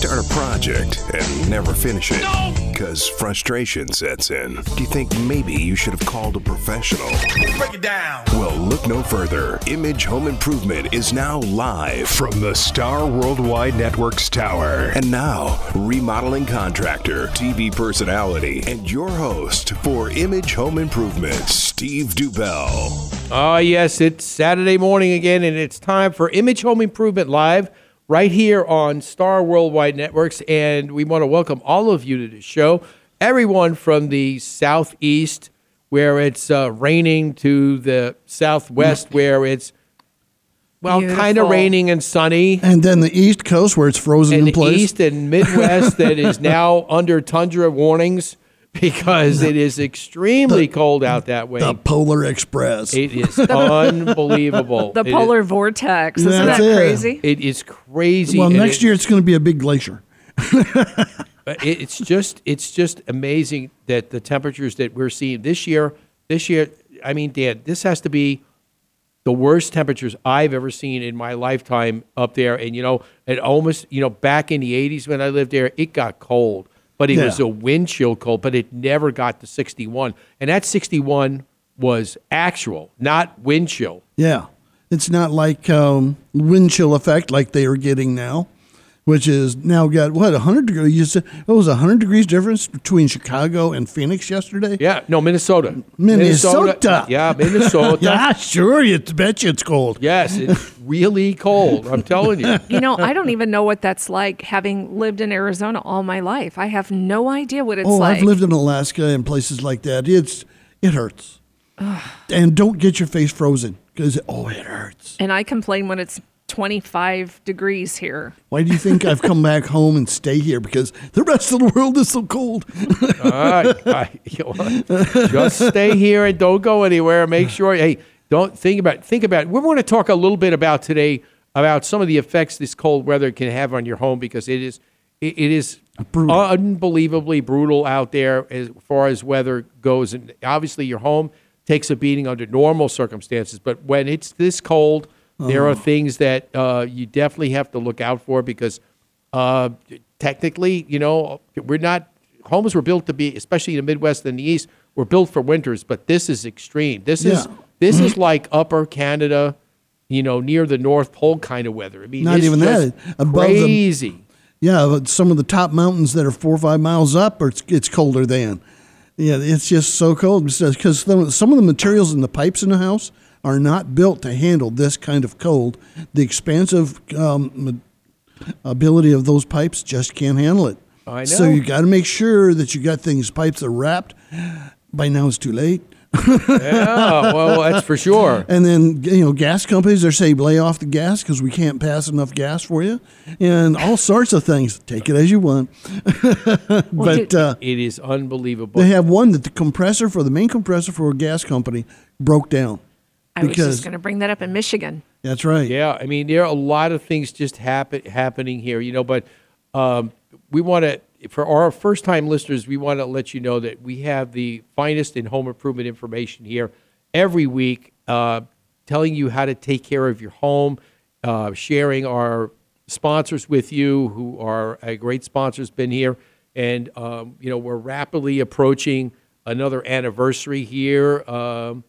Do you start a project and never finish it? Because frustration sets in. Do you think maybe you should have called a professional? Break it down. Well, look no further. Image Home Improvement is now live From the Star Worldwide Networks Tower. And now, remodeling contractor, TV personality, and your host for Image Home Improvement, Steve Dubell. Oh, yes, it's Saturday morning again, and it's time for Image Home Improvement Live right here on Star Worldwide Networks. And we want to welcome all of you to the show. Everyone from the southeast, where it's uh, raining, to the southwest, where it's, well, kind of raining and sunny. And then the East Coast where it's frozen And in the place. east and midwest that is now under tundra warnings because it is extremely cold out that way. the Polar Express. It is unbelievable. The It is- polar vortex. Isn't That's that it. crazy? It is crazy. well, next it- year it's going to be a big glacier. it's just it's just amazing that the temperatures that we're seeing this year. This year, I mean, Dan, this has to be the worst temperatures I've ever seen in my lifetime up there. And you know, it almost you know back in the '80s when I lived there, it got cold, but it Yeah. was a wind chill cold. But it never got to 61, and that 61 was actual, not wind chill. Yeah. It's not like um, wind chill effect like they are getting now, which is now got what 100 degrees. You said it was 100 degrees difference between Chicago and Phoenix yesterday. Yeah, no, Minnesota. Minnesota. Yeah, Minnesota. Yeah, sure. You bet you it's cold. Yes, it's really cold. I'm telling you. You know, I don't even know what that's like having lived in Arizona all my life. I have no idea what it's oh, like oh, like. I've lived in Alaska and places like that. It's it hurts. and don't get your face frozen because oh, it hurts. and I complain when it's 25 degrees here. Why do you think I've come back home and stay here? Because the rest of the world is so cold. I, I, just stay here and don't go anywhere. Make sure. Hey, don't think about think about. We want to talk a little bit about today about some of the effects this cold weather can have on your home because it is it, it is unbelievably brutal out there as far as weather goes. And obviously, your home takes a beating under normal circumstances, but when it's this cold, there are things that uh, you definitely have to look out for because uh, technically, you know, we're not homes were built to be, especially in the Midwest and the East, were built for winters. But this is extreme. This is Yeah. this is like Upper Canada, you know, near the North Pole kind of weather. I mean, Not it's even that. Above crazy. Yeah, some of the top mountains that are four or five miles up, or it's, it's colder than. Yeah, it's just so cold because some of the materials in the pipes in the house are not built to handle this kind of cold. The expansive um, ability of those pipes just can't handle it. I know. So know. you got to make sure that you got things pipes are wrapped. By now it's too late. Yeah, well, that's for sure. And then you know, gas companies are saying lay off the gas because we can't pass enough gas for you, and all sorts of things. Take it as you want. but did- uh, It is unbelievable. they have one that the compressor for the main compressor for a gas company broke down. I was Because- just going to bring that up in Michigan. That's right. Yeah, I mean there are a lot of things just happen happening here, you know. But um, we want to, for our first-time listeners, we want to let you know that we have the finest in home improvement information here every week, uh, telling you how to take care of your home, uh, sharing our sponsors with you, who are a great sponsors, been here, and um, you know we're rapidly approaching another anniversary here. Um,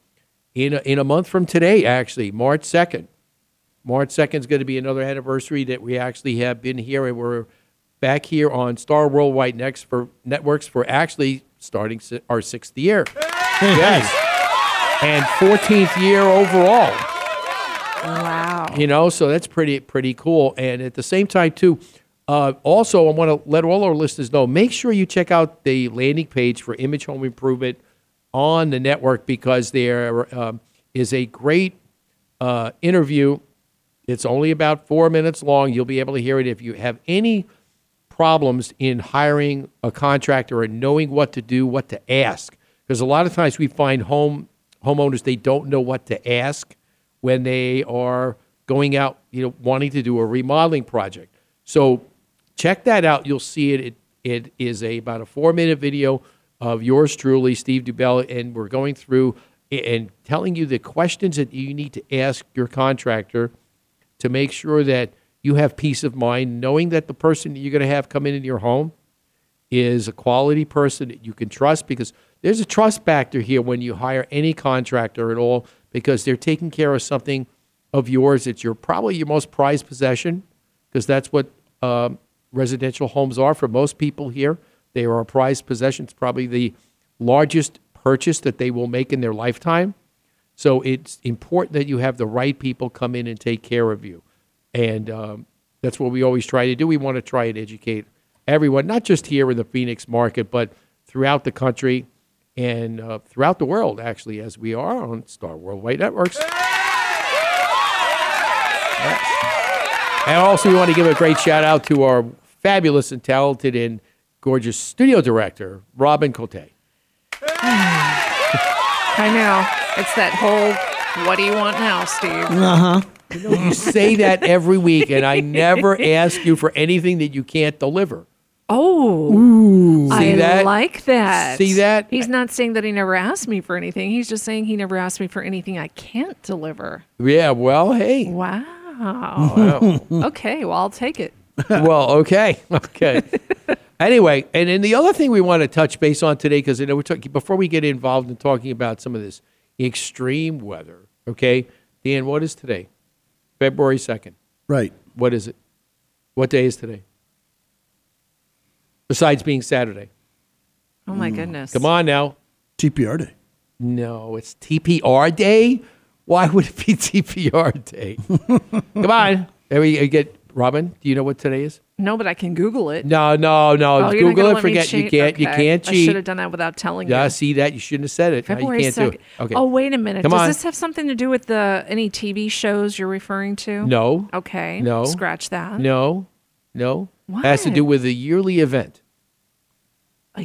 in a, in a month from today, actually, March 2nd. March 2nd is going to be another anniversary that we actually have been here, and we're back here on Star Worldwide Next for Networks for actually starting si- our sixth year. yes. And 14th year overall. Wow. You know, so that's pretty pretty cool. And at the same time, too, uh, also I want to let all our listeners know: make sure you check out the landing page for Image Home Improvement on the network because there um, is a great uh, interview. It's only about four minutes long. You'll be able to hear it if you have any problems in hiring a contractor and knowing what to do, what to ask. Because a lot of times we find home homeowners they don't know what to ask when they are going out, you know, wanting to do a remodeling project. So check that out. You'll see it. It, it is a about a four minute video of yours truly, Steve Dubell, and we're going through and telling you the questions that you need to ask your contractor to make sure that you have peace of mind, knowing that the person that you're going to have come into your home is a quality person that you can trust because there's a trust factor here when you hire any contractor at all because they're taking care of something of yours that's your probably your most prized possession because that's what um, residential homes are for most people here. They are a prized possession. It's probably the largest purchase that they will make in their lifetime. So it's important that you have the right people come in and take care of you. And um, that's what we always try to do. We want to try and educate everyone, not just here in the Phoenix market, but throughout the country and uh, throughout the world, actually, as we are on Star Worldwide Networks. And also, we want to give a great shout out to our fabulous and talented and gorgeous studio director, Robin Cote. I know. It's that whole what do you want now, Steve? Uh huh. You say that every week, and I never ask you for anything that you can't deliver. Oh, See I that? like that. See that? He's not saying that he never asked me for anything. He's just saying he never asked me for anything I can't deliver. Yeah, well, hey. Wow. okay, well, I'll take it. well, okay, okay. anyway, and then the other thing we want to touch base on today, because you know we're talking before we get involved in talking about some of this extreme weather. Okay, Dan, what is today? February second. Right. What is it? What day is today? Besides being Saturday. Oh my goodness. Come on now. TPR day. No, it's TPR day. Why would it be TPR day? Come on. There we get Robin. Do you know what today is? No, but I can Google it. No, no, no. Oh, Google it. Forget you can't. You can't cheat. I should have done that without telling Yeah, you. see that? You shouldn't have said it. February you can't do 2nd. it. Okay. Oh, wait a minute. Come Does on. this have something to do with the any TV shows you're referring to? No. Okay. No. Scratch that. No. No. What? It Has to do with a yearly event.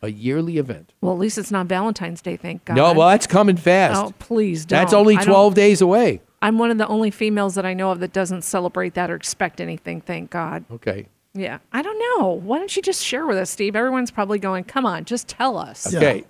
A yearly event. Well, at least it's not Valentine's Day, thank God. No, well, that's coming fast. Oh, please don't. that's only 12 days away. I'm one of the only females that I know of that doesn't celebrate that or expect anything, thank God. Okay. Yeah. I don't know. Why don't you just share with us, Steve? Everyone's probably going, come on, just tell us. Okay.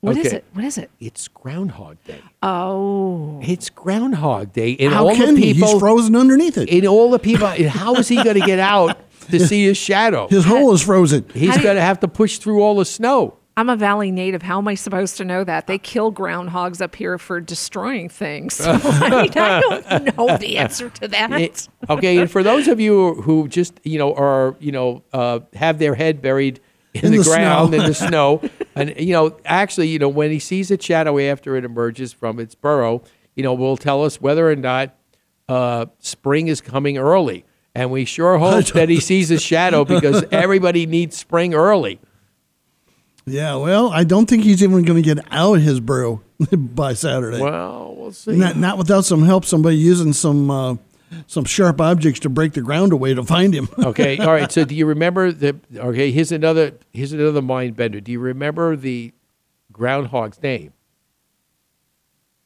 What is okay. it? What is it? It's Groundhog Day. Oh. It's Groundhog Day. And How all can the he? people, He's frozen underneath it. And all the people, and how is he going to get out to see his shadow? His hole is frozen. He's How do you- going to have to push through all the snow. I'm a valley native. How am I supposed to know that? They kill groundhogs up here for destroying things. So, I, mean, I don't know the answer to that. It- okay, and for those of you who just you know are you know uh, have their head buried in, In the, the ground snow. in the snow, and you know actually you know when he sees its shadow after it emerges from its burrow, you know will tell us whether or not uh, spring is coming early, and we sure hope that he sees a shadow because everybody needs spring early. Yeah, well, I don't think he's even going to get out his burrow by Saturday. Well, we'll see. Not, not without some help, somebody using some uh, some sharp objects to break the ground away to find him. Okay, all right. So do you remember the? Okay, here's another. Here's another mind bender. Do you remember the groundhog's name?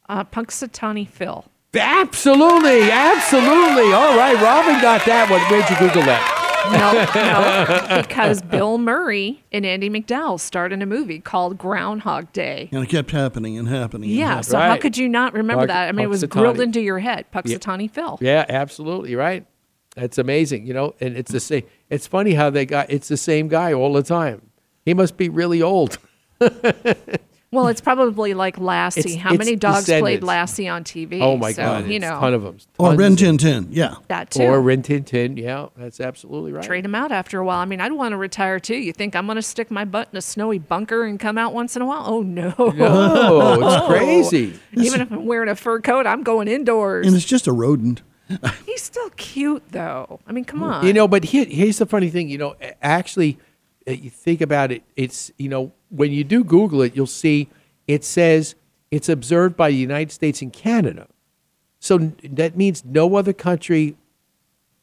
Uh, Punxsutawney Phil. Absolutely, absolutely. All right, Robin got that one. Where'd you Google that? No, no, because Bill Murray and Andie MacDowell starred in a movie called Groundhog Day. and it kept happening and happening. and Yeah, happening. so how could you not remember Pug- that? I mean, it was Punxsutawney. grilled into your head. Puxatawny Phil. Yeah, absolutely right. That's amazing. You know, and it's the same. It's funny how they got. It's the same guy all the time. He must be really old. Well, it's probably like Lassie. It's- How it's many dogs played Lassie on TV? Oh my So, God, You know, a ton of them. Or Tons Ren of- Tin Tin. Yeah. that too. Or Rin Tin Tin. Yeah, that's absolutely right. Trade him out after a while. I mean, I'd want to retire too. You think I'm going to stick my butt in a snowy bunker and come out once in a while? Oh no! Oh, it's crazy. Even if I'm wearing a fur coat, I'm going indoors. And it's just a rodent. He's still cute though. I mean, come on. You know, but here, here's the funny thing. You know, actually, you think about it. It's you know, when you do Google it, you'll see it says it's observed by the United States and Canada. So that means no other country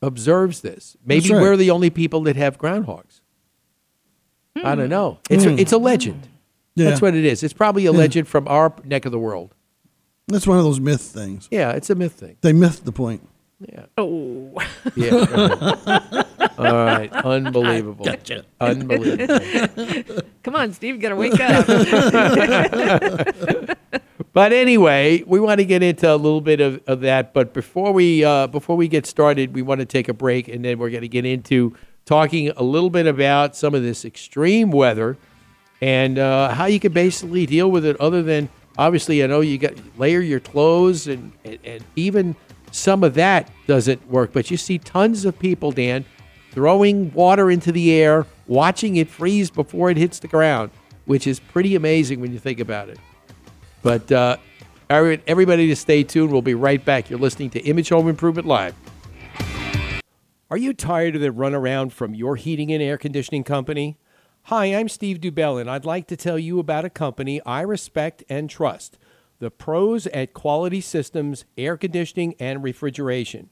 observes this. Maybe right. we're the only people that have groundhogs. I don't hmm. know. It's a, it's a legend. Hmm. Yeah. That's what it is. It's probably a legend from our neck of the world. That's one of those myth things. Yeah, it's a myth thing. They myth the point. Yeah. oh, Yeah. All right, unbelievable. Unbelievable. Come on, Steve, you got to wake up. But anyway, we want to get into a little bit of, of that. But before we uh, before we get started, we want to take a break, and then we're going to get into talking a little bit about some of this extreme weather and uh, how you can basically deal with it. Other than obviously, I know you got layer your clothes, and, and and even some of that doesn't work. But you see tons of people, Dan, throwing water into the air, watching it freeze before it hits the ground, which is pretty amazing when you think about it. But uh, every- everybody to stay tuned. We'll be right back. You're listening to Image Home Improvement Live. Are you tired of the runaround from your heating and air conditioning company? Hi, I'm Steve Dubell, and I'd like to tell you about a company I respect and trust the pros at Quality Systems Air Conditioning and Refrigeration.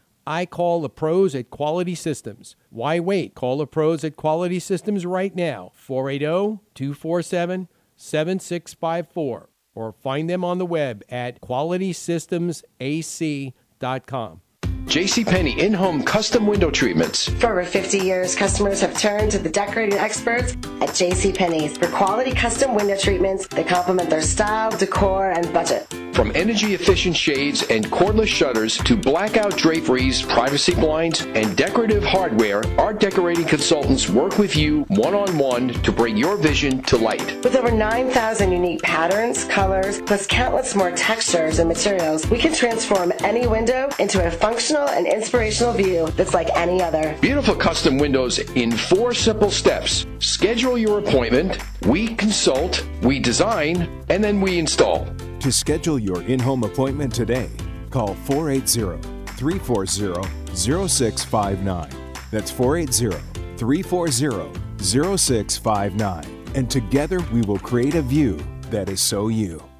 I call the pros at Quality Systems. Why wait? Call the pros at Quality Systems right now, oh, 480 247 7654, or find them on the web at qualitysystemsac.com. JCPenney in-home custom window treatments. For over 50 years, customers have turned to the decorating experts at JCPenney's for quality custom window treatments that complement their style, decor, and budget. From energy efficient shades and cordless shutters to blackout draperies, privacy blinds, and decorative hardware, our decorating consultants work with you one on one to bring your vision to light. With over 9,000 unique patterns, colors, plus countless more textures and materials, we can transform any window into a functional and inspirational view that's like any other. Beautiful custom windows in four simple steps. Schedule your appointment, we consult, we design, and then we install. To schedule your in home appointment today, call 480 340 0659. That's 480 340 0659. And together we will create a view that is so you.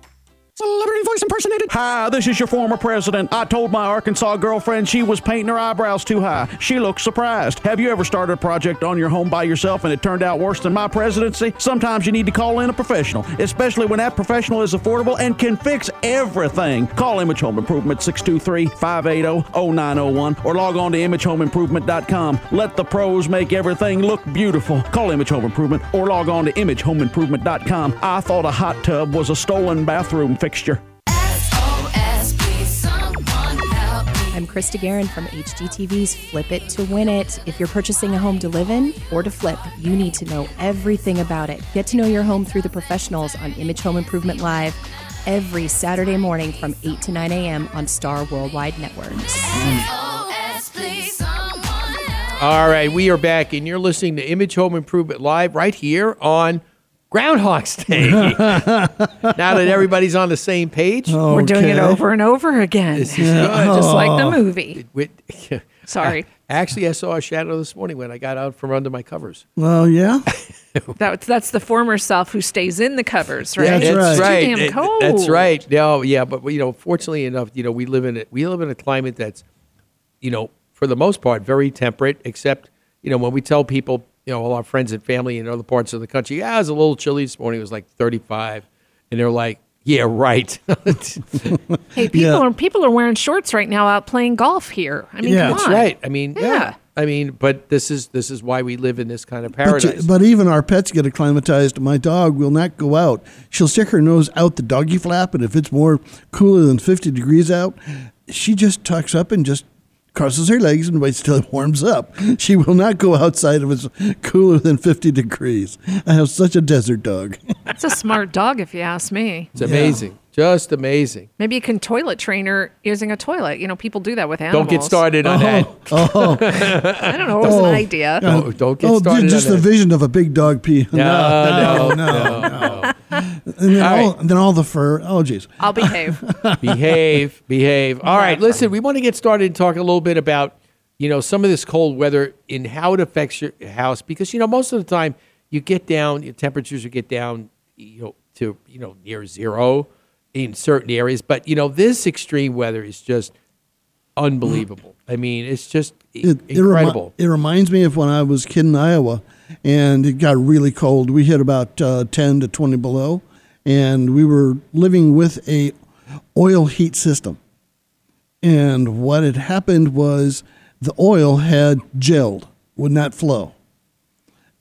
Celebrity voice impersonated. Hi, this is your former president. I told my Arkansas girlfriend she was painting her eyebrows too high. She looked surprised. Have you ever started a project on your home by yourself and it turned out worse than my presidency? Sometimes you need to call in a professional, especially when that professional is affordable and can fix everything. Call Image Home Improvement 623 580 0901 or log on to imagehomeimprovement.com. Let the pros make everything look beautiful. Call Image Home Improvement or log on to imagehomeimprovement.com. I thought a hot tub was a stolen bathroom fixture. I'm Krista Guerin from HGTV's Flip It to Win It. If you're purchasing a home to live in or to flip, you need to know everything about it. Get to know your home through the professionals on Image Home Improvement Live every Saturday morning from 8 to 9 a.m. on Star Worldwide Networks. All right, we are back, and you're listening to Image Home Improvement Live right here on Groundhog's Day. now that everybody's on the same page, We're doing it over and over again. This is good. Just like the oh. movie. With- Sorry. Actually, I saw a shadow this morning when I got out from under my covers. Well, yeah. That's that's the former self who stays in the covers, right? That's It's right. too right. damn It- cold. That's right. No, yeah, but you know, fortunately enough, you know, we live in a, we live in a climate that's, you know, for the most part, very temperate. Except, you know, when we tell people, you know, all our friends and family in other parts of the country, yeah, it was a little chilly this morning. It was like thirty-five, and they're like, yeah, right. Hey, people Yeah. are people are wearing shorts right now out playing golf here. I mean, Yeah. come That's on. right. I mean, yeah. Yeah. I mean, but this is this is why we live in this kind of But, paradise. but even our pets get acclimatized. My dog will not go out. She'll stick her nose out the doggy flap, and if it's more cooler than 50 degrees out, she just tucks up and just crosses her legs and waits till it warms up. She will not go outside if it's cooler than 50 degrees. I have such a desert dog. That's a smart dog, if you ask me. it's amazing, just amazing. Maybe you can toilet train her using a toilet. You know, people do that with animals. Don't get started on that. Oh, oh. I don't know. It was an oh. idea. Don't, don't get oh, started just on the that. vision of a big dog pee. No, no, no, no. And then All all, right. and then all the fur. Oh, geez. I'll behave. behave, behave. All right, listen, we want to get started and talk a little bit about, you know, some of this cold weather and how it affects your house because, you know, most of the time you get down, your temperatures will get down, you know, to you know near zero in certain areas. But you know, this extreme weather is just unbelievable. I mean, it's just It, it, remi- incredible. it reminds me of when I was a kid in Iowa and it got really cold. We hit about uh, 10 to 20 below and we were living with a oil heat system. And what had happened was the oil had gelled, would not flow.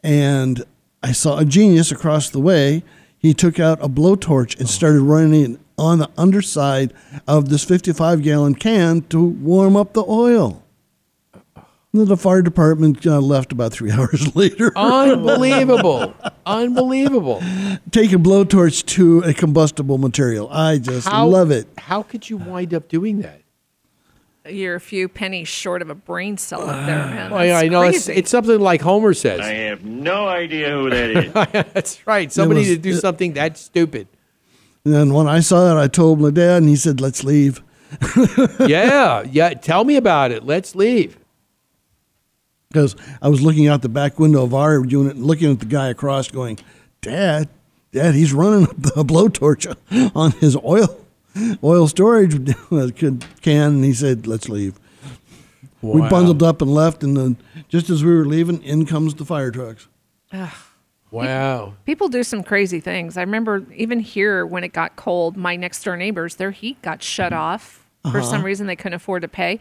And I saw a genius across the way. He took out a blowtorch and started running it on the underside of this 55 gallon can to warm up the oil. And The fire department uh, left about three hours later. Unbelievable. Unbelievable. Take a blowtorch to a combustible material. I just How- love it. How could you wind up doing that? You're a few pennies short of a brain cell up there, man. Well, yeah, I know it's, it's something like Homer says. I have no idea who that is. That's right. Somebody was- to do something that stupid. And then when I saw that, I told my dad, and he said, let's leave. yeah, yeah. Tell me about it. Let's leave. Because I was looking out the back window of our unit and looking at the guy across going, Dad, Dad, he's running a blowtorch on his oil oil storage can. And he said, let's leave. We bundled up and left. And then just as we were leaving, in comes the fire trucks. Wow. People do some crazy things. I remember even here when it got cold, my next door neighbors, their heat got shut off for Uh-huh. some reason they couldn't afford to pay.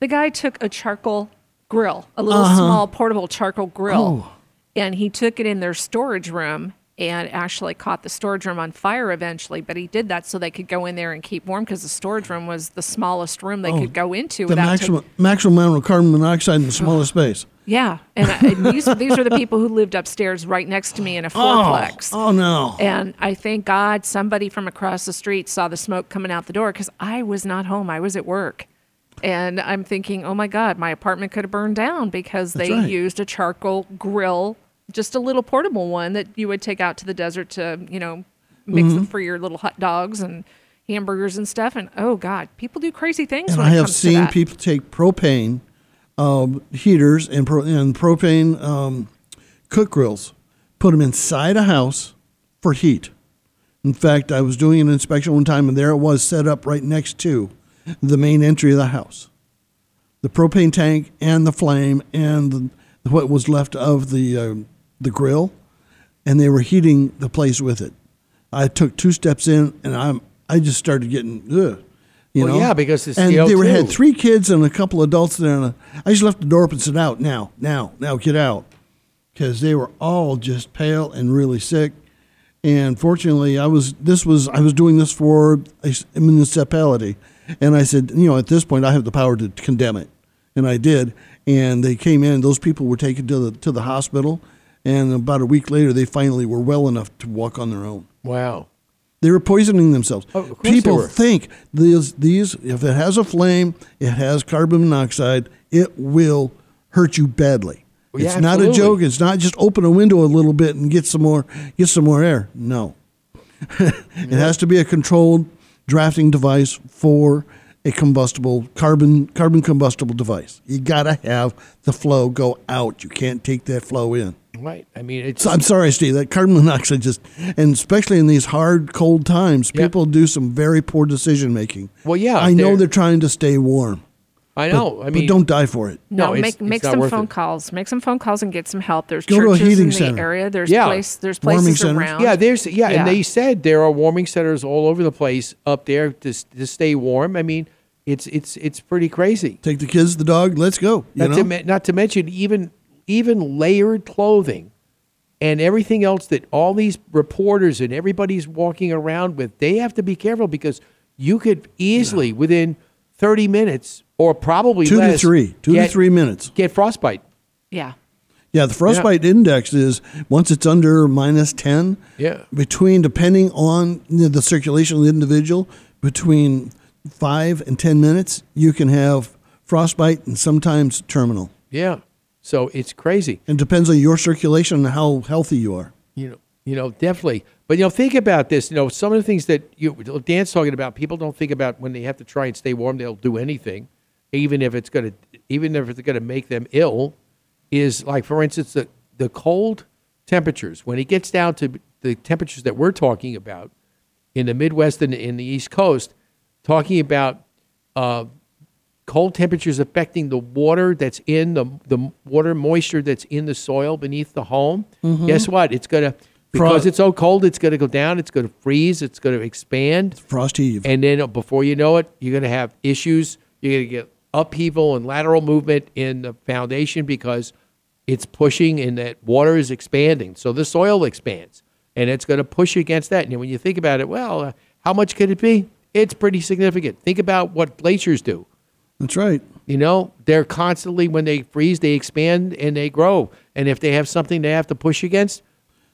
The guy took a charcoal grill, a little Uh-huh. small portable charcoal grill, Oh. and he took it in their storage room and actually caught the storage room on fire eventually. But he did that so they could go in there and keep warm because the storage room was the smallest room they Oh, could go into The without maximum, maximum amount of carbon monoxide in the smallest space. yeah, and, I, and these these are the people who lived upstairs right next to me in a fourplex. Oh, no. And I thank God somebody from across the street saw the smoke coming out the door because I was not home. I was at work. And I'm thinking, oh my God, my apartment could have burned down because That's they right. used a charcoal grill, just a little portable one that you would take out to the desert to, you know, mix Mhm. them for your little hot dogs and hamburgers and stuff. And oh God, people do crazy things And I it have seen people take propane um, heaters and, pro- and propane um, cook grills, put them inside a house for heat. In fact, I was doing an inspection one time, and there it was set up right next to the main entry of the house. The propane tank and the flame and the, what was left of the uh, the grill, and they were heating the place with it. I took two steps in, and I'm I just started getting ugh, you Well, know. yeah, because it's and they were, had three kids and a couple adults there, and I just left the door open and said, "Out now, now, now, get out," because they were all just pale and really sick. And fortunately, I was this was I was doing this for a municipality, and I said, you know, at this point, I have the power to condemn it, and I did. And they came in; those people were taken to the to the hospital, and about a week later, they finally were well enough to walk on their own. Wow. They were poisoning themselves. Oh, of course they People think these these if it has a flame, it has carbon monoxide, it will hurt you badly. Well, yeah, it's not a joke. It's not just open a window a little bit and get some more get some more air. No. it has to be a controlled drafting device for a combustible carbon carbon combustible device. You got to have the flow go out. You can't take that flow in. Right. I mean, it's. So I'm sorry, Steve. That carbon monoxide just, and especially in these hard, cold times, people do some very poor decision making. Well, yeah, I know they're- they're trying to stay warm. I but- know. I but mean, don't die for it. No, No, it's- make make it's not some phone it. calls. Make some phone calls and get some help. There's Go to a churches heating in the center. area. There's Yeah. place. There's Warming places centers. around. Yeah, there's yeah, Yeah. and they said there are warming centers all over the place up there to to stay warm. I mean, it's it's it's pretty crazy. Take the kids, the dog. Let's go. You Not know? to not to mention even even layered clothing and everything else that all these reporters and everybody's walking around with. They have to be careful because you could easily within 30 minutes or probably two to three, two get, to three minutes. get frostbite. Yeah. Yeah, the frostbite index is once it's under minus ten. Yeah. Between depending on the circulation of the individual, between five and ten minutes, you can have frostbite and sometimes terminal. Yeah. So it's crazy. It depends on your circulation and how healthy you are. You know, you know, definitely. But you know, think about this. You know, some of the things that you Dan's talking about, people don't think about when they have to try and stay warm. They'll do anything, even if it's going to, even if it's going to make them ill. Is like, for instance, the the cold temperatures. When it gets down to the temperatures that we're talking about in the Midwest and in the East Coast, talking about uh, cold temperatures affecting the water that's in the the water moisture that's in the soil beneath the home. Mhm. Guess what? It's gonna because it's so cold. It's gonna go down. It's gonna freeze. It's gonna expand. Frost heave. And then before you know it, you're gonna have issues. You're gonna get upheaval and lateral movement in the foundation because it's pushing and that water is expanding. So the soil expands and it's going to push against that. And when you think about it, well, uh, how much could it be? It's pretty significant. Think about what glaciers do. That's right. You know, they're constantly, when they freeze, they expand and they grow. And if they have something they have to push against,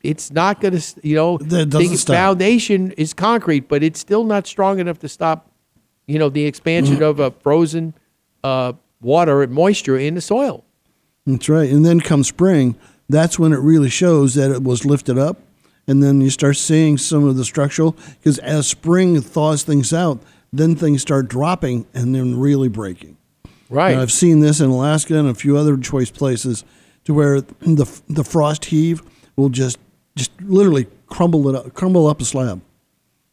it's not going to, you know, the foundation is concrete, but it's still not strong enough to stop, you know, the expansion of a frozen uh, water and moisture in the soil. That's right. And then come spring, that's when it really shows that it was lifted up. And then you start seeing some of the structural, because as spring thaws things out, then things start dropping and then really breaking. Right. And I've seen this in Alaska and a few other choice places to where the, the frost heave will just, just literally crumble it up, crumble up a slab.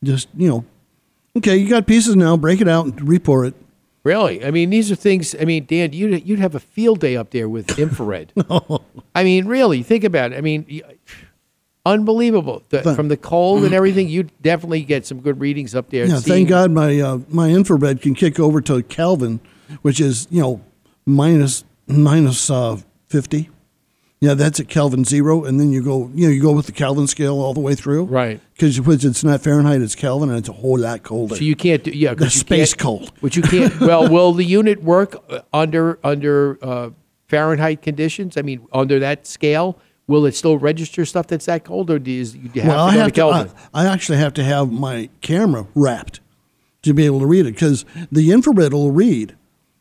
Just, you know, okay, you got pieces now, break it out and repour it. Really? I mean, these are things. I mean, Dan, you'd you'd have a field day up there with infrared. I mean, really, think about it. I mean, unbelievable. The, Th- from the cold and everything, you'd definitely get some good readings up there. Yeah, thank God my uh, my infrared can kick over to Kelvin, which is you know minus minus uh, fifty. Yeah, that's at Kelvin zero, and then you go you know you go with the Kelvin scale all the way through. Right. Because it's not Fahrenheit, it's Kelvin, and it's a whole lot colder. So you can't do yeah, The space cold. Which you can't. Well, will the unit work uh, under under uh, Fahrenheit conditions? I mean, under that scale, will it still register stuff that's that cold, or do you, do you have well, to I have to? I, I actually have to have my camera wrapped to be able to read it because the infrared will read.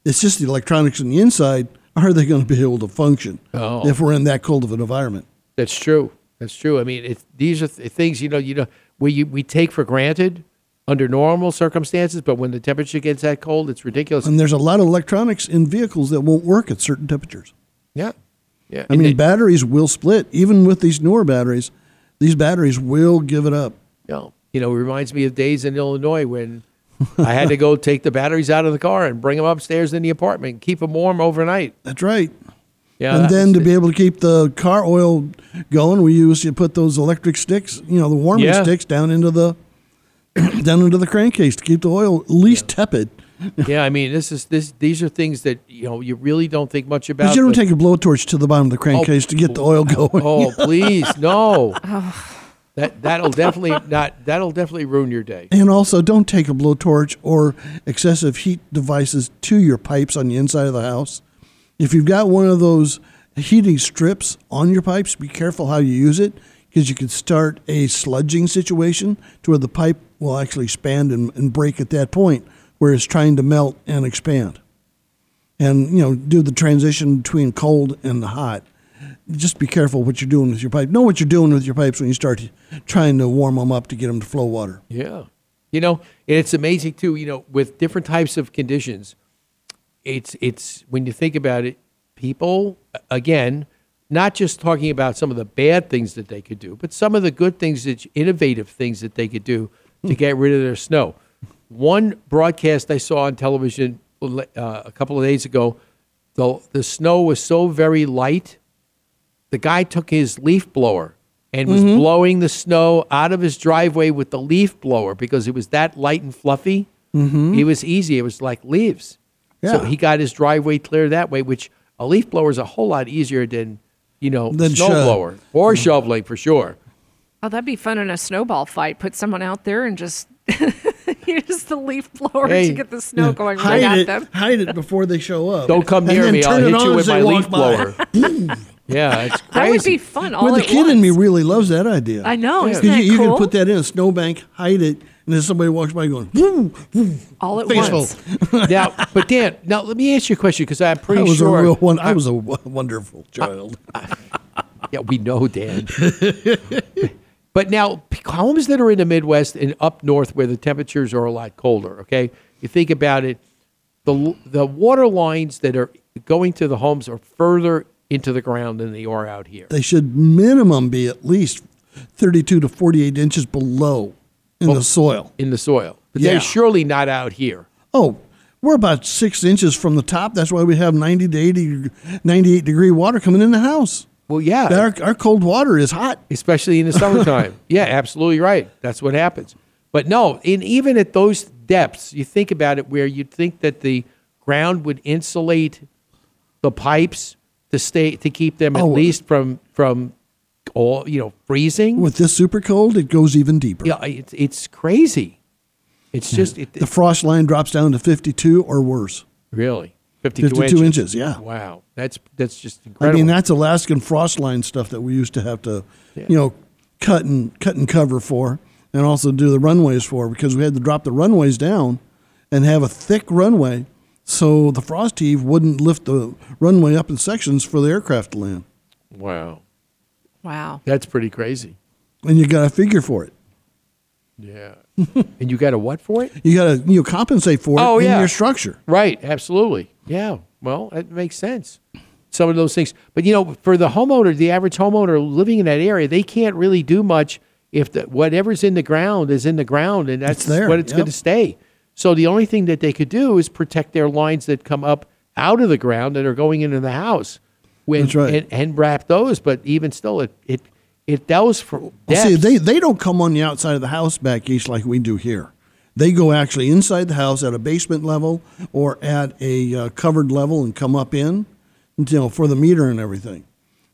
It's just the electronics on the inside. Are they going to be able to function Oh. if we're in that cold of an environment? That's true. That's true. I mean, these are th- things you know. You know, we you, we take for granted under normal circumstances, but when the temperature gets that cold, it's ridiculous. And there's a lot of electronics in vehicles that won't work at certain temperatures. Yeah, yeah. I mean, batteries will split. Even with these newer batteries, these batteries will give it up. No, you know, it reminds me of days in Illinois when I had to go take the batteries out of the car and bring them upstairs in the apartment keep them warm overnight. That's right. Yeah, and then was to be able to keep the car oil going, we used to put those electric sticks, you know, the warming Yeah. sticks down into the down into the crankcase to keep the oil at least tepid. yeah, I mean, this is this. These are things that you know you really don't think much about. Because you don't but- take a blowtorch to the bottom of the oh, crankcase to get the oil oh, going. Oh, please, no. That that'll definitely not. That'll definitely ruin your day. And also, don't take a blowtorch or excessive heat devices to your pipes on the inside of the house. If you've got one of those heating strips on your pipes, be careful how you use it because you could start a sludging situation to where the pipe will actually expand and, and break at that point where it's trying to melt and expand. And, you know, do the transition between cold and the hot. Just be careful what you're doing with your pipe. Know what you're doing with your pipes when you start trying to warm them up to get them to flow water. Yeah. You know, and it's amazing too, you know, with different types of conditions, it's it's when you think about it, people again, not just talking about some of the bad things that they could do, but some of the good things that innovative things that they could do to get rid of their snow. One broadcast I saw on television uh, a couple of days ago, the the snow was so very light. The guy took his leaf blower and was Mhm. blowing the snow out of his driveway with the leaf blower because it was that light and fluffy. Mhm. It was easy. It was like leaves. So he got his driveway clear that way, which a leaf blower is a whole lot easier than, you know, Than snow sho- blower or shoveling for sure. Oh, that'd be fun in a snowball fight. Put someone out there and just use the leaf blower Hey. to get the snow going hide right at it, them. hide it before they show up. Don't come near me. I'll turn it hit on you with my walk leaf by. blower. yeah, it's crazy. That would be fun all well, the at kid in me really loves that idea. I know, isn't 'Cause that you, you cool? can put that in a snowbank, hide it, and then somebody walks by going, woo, woo, all at face once. full. now, but Dan, now let me ask you a question because I'm I pretty was sure a real one. I was a w- wonderful child. Yeah, we know, Dan. but now, p- homes that are in the Midwest and up north where the temperatures are a lot colder, okay? You think about it, the, the water lines that are going to the homes are further into the ground than they are out here. They should minimum be at least 32 to 48 inches below in the oh, soil. In the soil. But Yeah. they're surely not out here. Oh, we're about six inches from the top. That's why we have 90 to 80, 98 degree water coming in the house. Well, yeah. Our, our cold water is hot. especially in the summertime. yeah, absolutely right. That's what happens. But no, in even at those depths, you think about it, where you'd think that the ground would insulate the pipes to stay to keep them at Oh. Uh, least from from all you know freezing. With this super cold, it goes even deeper. Yeah, it's it's crazy. It's just it, the frost line drops down to 52 or worse. really 52, 52 inches, yeah. Wow, that's that's just incredible. I mean, that's Alaskan frost line stuff that we used to have to, you know, cut and cut and cover for, and also do the runways for because we had to drop the runways down and have a thick runway so the frost heave wouldn't lift the runway up in sections for the aircraft to land. wow, Wow. that's pretty crazy. And you got to figure for it. Yeah, and you got a what for it? You got to you know, compensate for it Oh, in yeah. your structure. Right, absolutely. Yeah. Well, that makes sense. Some of those things. But you know, for the homeowner, the average homeowner living in that area, they can't really do much if the, whatever's in the ground is in the ground and that's It's there, what it's yep. going to stay. So the only thing that they could do is protect their lines that come up out of the ground that are going into the house. When, That's right. and, and wrap those, but even still, it it it those for Well, see, they, they don't come on the outside of the house back east like we do here. They go actually inside the house at a basement level or at a uh, covered level and come up in, you know, for the meter and everything.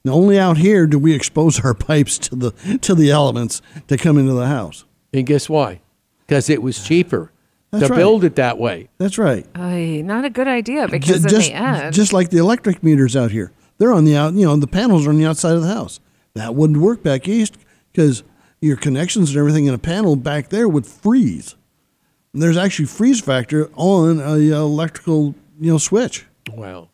Now, only out here do we expose our pipes to the to the elements to come into the house. and guess why? Because it was cheaper That's to right. build it that way. That's right. Ay, not a good idea because Ju- in just, the end, just like the electric meters out here, they're on the out. You know, the panels are on the outside of the house. That wouldn't work back east because your connections and everything in a panel back there would freeze. And there's actually freeze factor on a uh, electrical you know switch. Wow.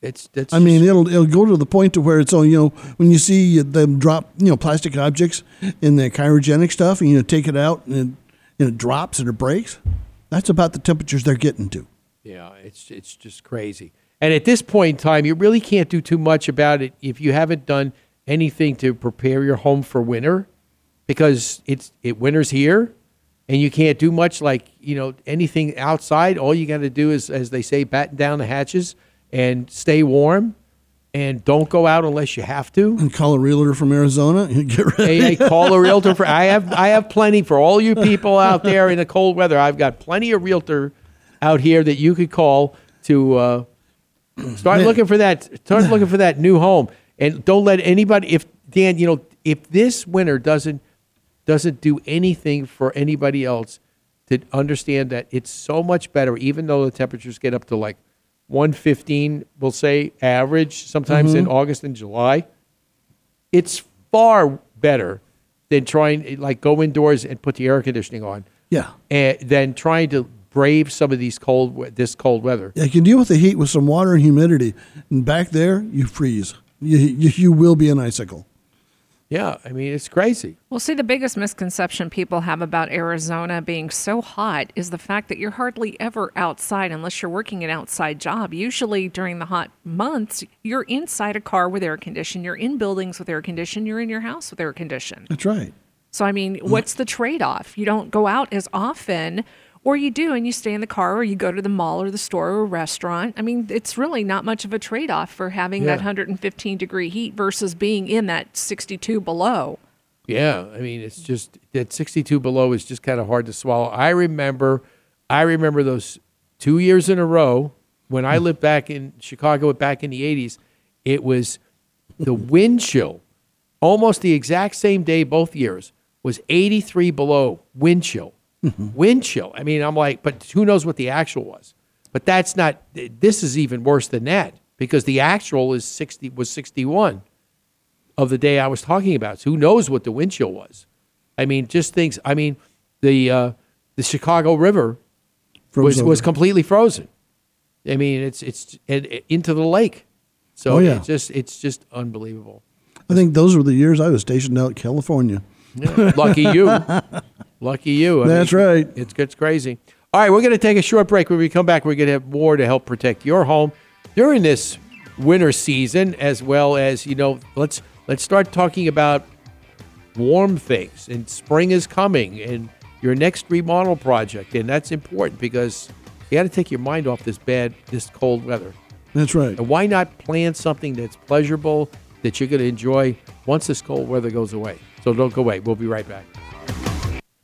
It's that's I mean, it'll it'll go to the point to where it's oh you know when you see them drop you know plastic objects in the cryogenic stuff and you know, take it out and it, and it drops and it breaks. That's about the temperatures they're getting to. Yeah, it's it's just crazy. And at this point in time, you really can't do too much about it if you haven't done anything to prepare your home for winter, because it's it winter's here, and you can't do much like you know anything outside. All you got to do is, as they say, batten down the hatches and stay warm, and don't go out unless you have to. And call a realtor from Arizona and get ready. Hey, hey, call a realtor for. I have I have plenty for all you people out there in the cold weather. I've got plenty of realtor out here that you could call to uh, start Man. looking for that. Start looking for that new home, and don't let anybody. If Dan, you know, if this winter doesn't doesn't do anything for anybody else, to understand that it's so much better, even though the temperatures get up to like 115, we'll say average, sometimes in Mhm. August and July it's far better than trying like go indoors and put the air conditioning on Yeah. and then trying to brave some of these cold this cold weather Yeah, you can deal with the heat with some water and humidity. And back there, you freeze. You, you, you will be an icicle. Yeah i mean it's crazy Well, see, the biggest misconception people have about Arizona being so hot is the fact that you're hardly ever outside unless you're working an outside job. Usually during the hot months, you're inside a car with air condition, you're in buildings with air condition, you're in your house with air condition. That's right. So, I mean, what's the trade off? You don't go out as often, or you do and you stay in the car, or you go to the mall or the store or a restaurant. I mean, it's really not much of a trade off for having that 115 degree heat versus being in that 62 below. yeah i mean it's just that 62 below is just kind of hard to swallow i remember i remember those two years in a row when i hmm. lived back in chicago back in the 80s it was the wind chill almost the exact same day both years was 83 below wind chill wind chill i mean i'm like but who knows what the actual was but that's not this is even worse than that because the actual is 60 was 61 of the day I was talking about. So who knows what the wind chill was? I mean, just things. I mean, the uh, the Chicago River was Froze was over. completely frozen. I mean, it's it's and, and into the lake. So Oh, yeah. it's just it's just unbelievable. I think those were the years I was stationed out in California. Yeah, lucky you. Lucky you. That's right. It's it's crazy. All right, we're going to take a short break. When we come back, we're going to have more to help protect your home during this winter season, as well as you know, let's let's start talking about warm things. And spring is coming, and your next remodel project, and that's important because you got to take your mind off this bad, this cold weather. That's right. And why not plan something that's pleasurable that you're going to enjoy once this cold weather goes away? So don't go away. We'll be right back.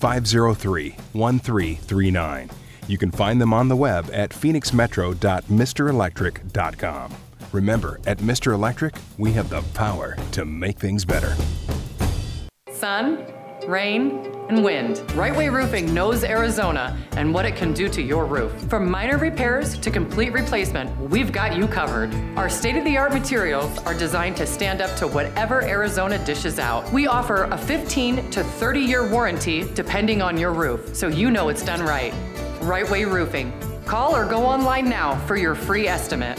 503 1339. You can find them on the web at phoenixmetro.mrelectric.com. Remember, at Mr. Electric, we have the power to make things better. Sun, rain, and wind. Right Way Roofing knows Arizona and what it can do to your roof. From minor repairs to complete replacement, we've got you covered. Our state of the art materials are designed to stand up to whatever Arizona dishes out. We offer a 15 to 30 year warranty depending on your roof, so you know it's done right. Right Way Roofing. Call or go online now for your free estimate.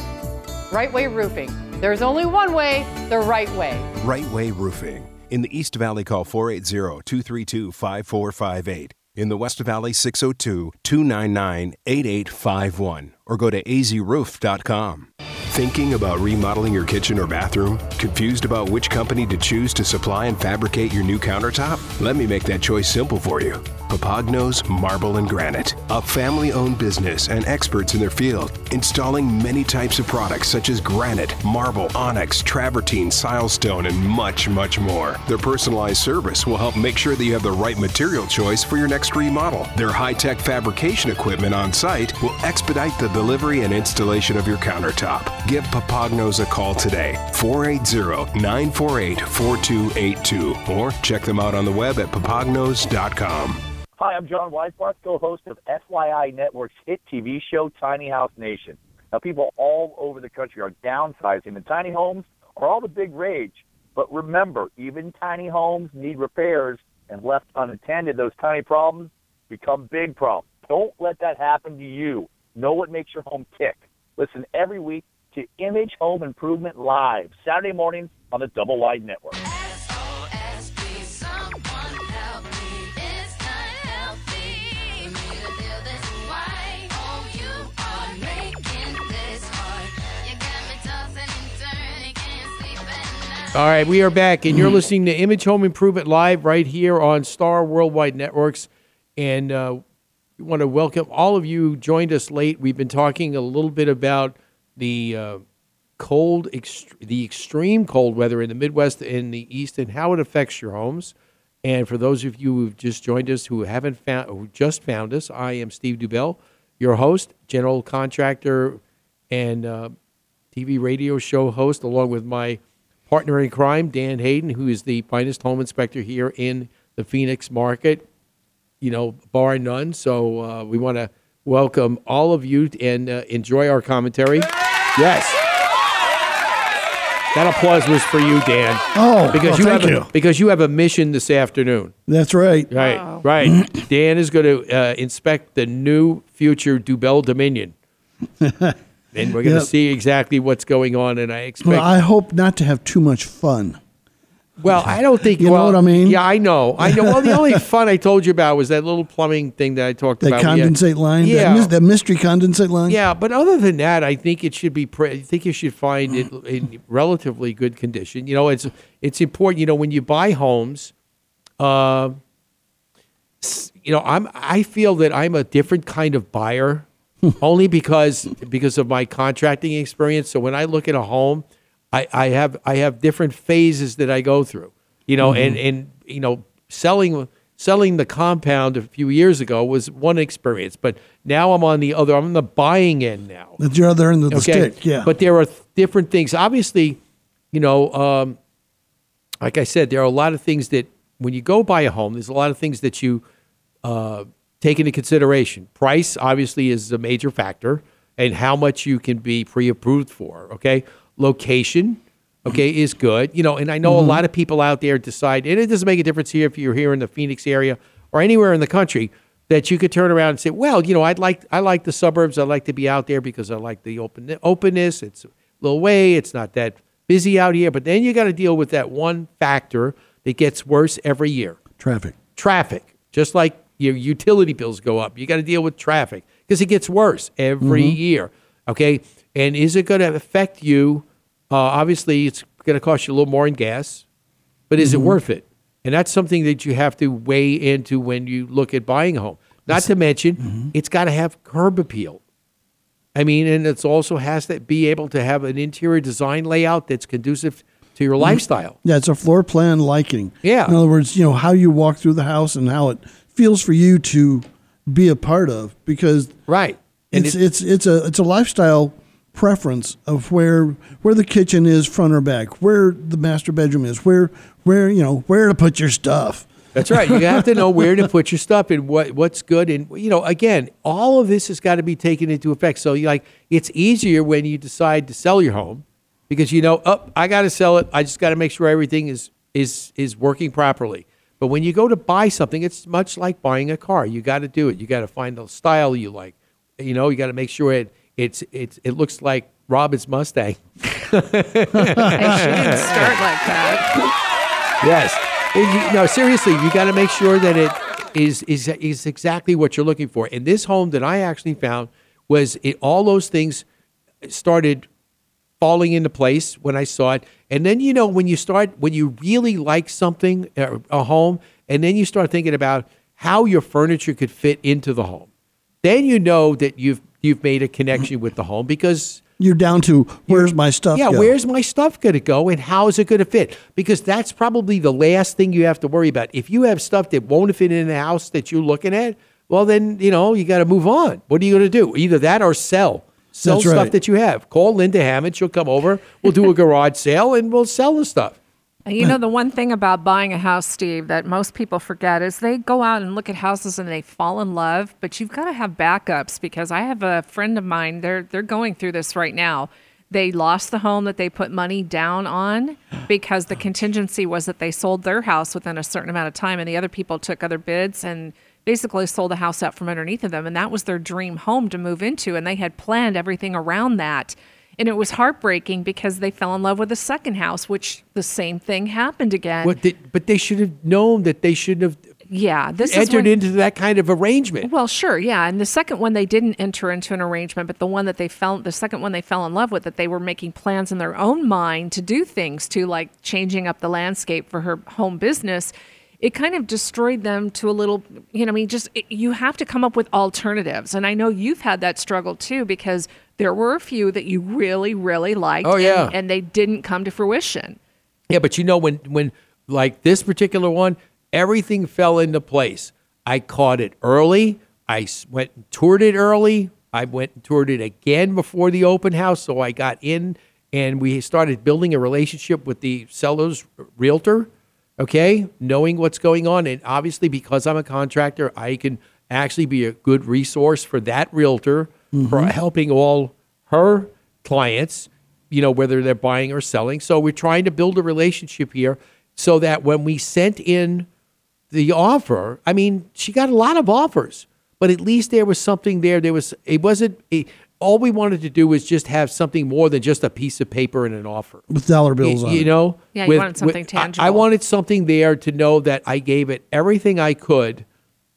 Right Way Roofing. There's only one way, the right way. Right Way Roofing. In the East Valley, call 480 232 5458. In the West Valley, 602 299 8851. Or go to azroof.com. Thinking about remodeling your kitchen or bathroom? Confused about which company to choose to supply and fabricate your new countertop? Let me make that choice simple for you. Papagnos Marble and Granite, a family owned business and experts in their field, installing many types of products such as granite, marble, onyx, travertine, silestone, and much, much more. Their personalized service will help make sure that you have the right material choice for your next remodel. Their high tech fabrication equipment on site will expedite the delivery and installation of your countertop. Give Papagnos a call today, 480 948 4282, or check them out on the web at papagnos.com. Hi, I'm John Weisbarth, co-host of FYI Network's hit TV show Tiny House Nation. Now, people all over the country are downsizing, and tiny homes are all the big rage. But remember, even tiny homes need repairs, and left unattended, those tiny problems become big problems. Don't let that happen to you. Know what makes your home tick. Listen every week to Image Home Improvement Live, Saturday morning on the Double Wide Network. All right, we are back, and you're listening to Image Home Improvement Live right here on Star Worldwide Networks. And uh, we want to welcome all of you who joined us late. We've been talking a little bit about the uh, cold, ext- the extreme cold weather in the Midwest and the East, and how it affects your homes. And for those of you who've just joined us, who haven't found, who just found us, I am Steve Dubell, your host, general contractor, and uh, TV radio show host, along with my partner in crime, Dan Hayden, who is the finest home inspector here in the Phoenix market, you know, bar none. So uh, we want to welcome all of you and uh, enjoy our commentary. Yes. That applause was for you, Dan. Oh, because well, you thank have you. A, because you have a mission this afternoon. That's right. Right, right. Dan is going to uh, inspect the new future Dubell Dominion, and we're going to Yep. see exactly what's going on. And I expect Well, I hope not to have too much fun. Well, I don't think You know what I mean? Yeah, I know. I know. Well, the only fun I told you about was that little plumbing thing that I talked That about. Condensate line, Yeah. that, that mystery condensate line. yeah, but other than that, I think it should be. Pre- I think you should find it in relatively good condition. You know, it's it's important. You know, when you buy homes, uh, you know, I'm I feel that I'm a different kind of buyer, only because because of my contracting experience. So when I look at a home, I, I have I have different phases that I go through. You know, and and you know, selling selling the compound a few years ago was one experience, but now I'm on the other. I'm on the buying end now. That's your other end of the stick. Yeah. But there are th- different things. Obviously, you know, um, like I said, there are a lot of things that when you go buy a home, there's a lot of things that you uh, take into consideration. Price, obviously, is a major factor, and how much you can be pre-approved for. Okay, location, okay, is good. You know, and I know a Mhm. lot of people out there decide, and it doesn't make a difference here if you're here in the Phoenix area or anywhere in the country, that you could turn around and say, well, you know, I'd like I like the suburbs. I like to be out there because I like the open openness. It's a little way. It's not that busy out here. But then you got to deal with that one factor that gets worse every year Traffic. traffic. Just like your utility bills go up, you got to deal with traffic because it gets worse every Mhm. year. Okay, and is it going to affect you? Uh, obviously, it's going to cost you a little more in gas, but is Mhm. it worth it? And that's something that you have to weigh into when you look at buying a home. Not to mention, it's got to have curb appeal. I mean, and it's also has to be able to have an interior design layout that's conducive to your lifestyle. Yeah, it's a floor plan liking. Yeah. In other words, you know how you walk through the house and how it feels for you to be a part of because right. And it's it- it's it's a it's a lifestyle preference of where where the kitchen is front or back, where the master bedroom is, where where you know where to put your stuff. That's right. You have to know where to put your stuff and what what's good. And you know, again, all of this has got to be taken into effect. So like it's easier when you decide to sell your home because you know, oh, I got to sell it. I just got to make sure everything is is is working properly. But when you go to buy something, it's much like buying a car. You got to do it. You got to find the style you like. You know, you got to make sure it it's it's it looks like Robin's Mustang. I shouldn't start like that. Yes. You- no, seriously, you got to make sure that it is is is exactly what you're looking for. And this home that I actually found was it, all those things started falling into place when I saw it. And then you know when you start when you really like something uh, a home, and then you start thinking about how your furniture could fit into the home. Then you know that you've you've made a connection with the home because You're down to where's my stuff? yeah, go? where's my stuff going to go and how is it going to fit? Because that's probably the last thing you have to worry about. If you have stuff that won't fit in the house that you're looking at, well, then, you know, you got to move on. What are you going to do? Either that or sell. Sell That's stuff right. that you have. Call Linda Hammond. She'll come over. We'll do a garage sale and we'll sell the stuff. You know, the one thing about buying a house, Steve, that most people forget is they go out and look at houses and they fall in love, but you've got to have backups because I have a friend of mine, they're they're going through this right now. They lost the home that they put money down on because the contingency was that they sold their house within a certain amount of time and the other people took other bids and basically sold the house out from underneath of them and that was their dream home to move into and they had planned everything around that. And it was heartbreaking because they fell in love with a second house, which the same thing happened again. What did, but they should have known that they shouldn't have yeah, this is entered when- into that kind of arrangement. Well, sure, yeah. And the second one they didn't enter into an arrangement, but the one that they fell the second one they fell in love with that they were making plans in their own mind to do things to like changing up the landscape for her home business. It kind of destroyed them to a little, you know, I mean, just it, you have to come up with alternatives. And I know you've had that struggle too because there were a few that you really, really liked. Oh, and- yeah. and they didn't come to fruition. Yeah, but you know when when like this particular one, everything fell into place. I caught it early. I went and toured it early. I went and toured it again before the open house, so I got in and we started building a relationship with the seller's realtor. Okay, knowing what's going on, and obviously because I'm a contractor, I can actually be a good resource for that realtor for Mhm. helping all her clients you know, whether they're buying or selling. So we're trying to build a relationship here so that when we sent in the offer, I mean, she got a lot of offers, but at least there was something there. There was, it wasn't, a, all we wanted to do was just have something more than just a piece of paper and an offer. with dollar bills Y- on you know? Yeah, you wanted something I- I, wanted something there to know that i gave it everything i could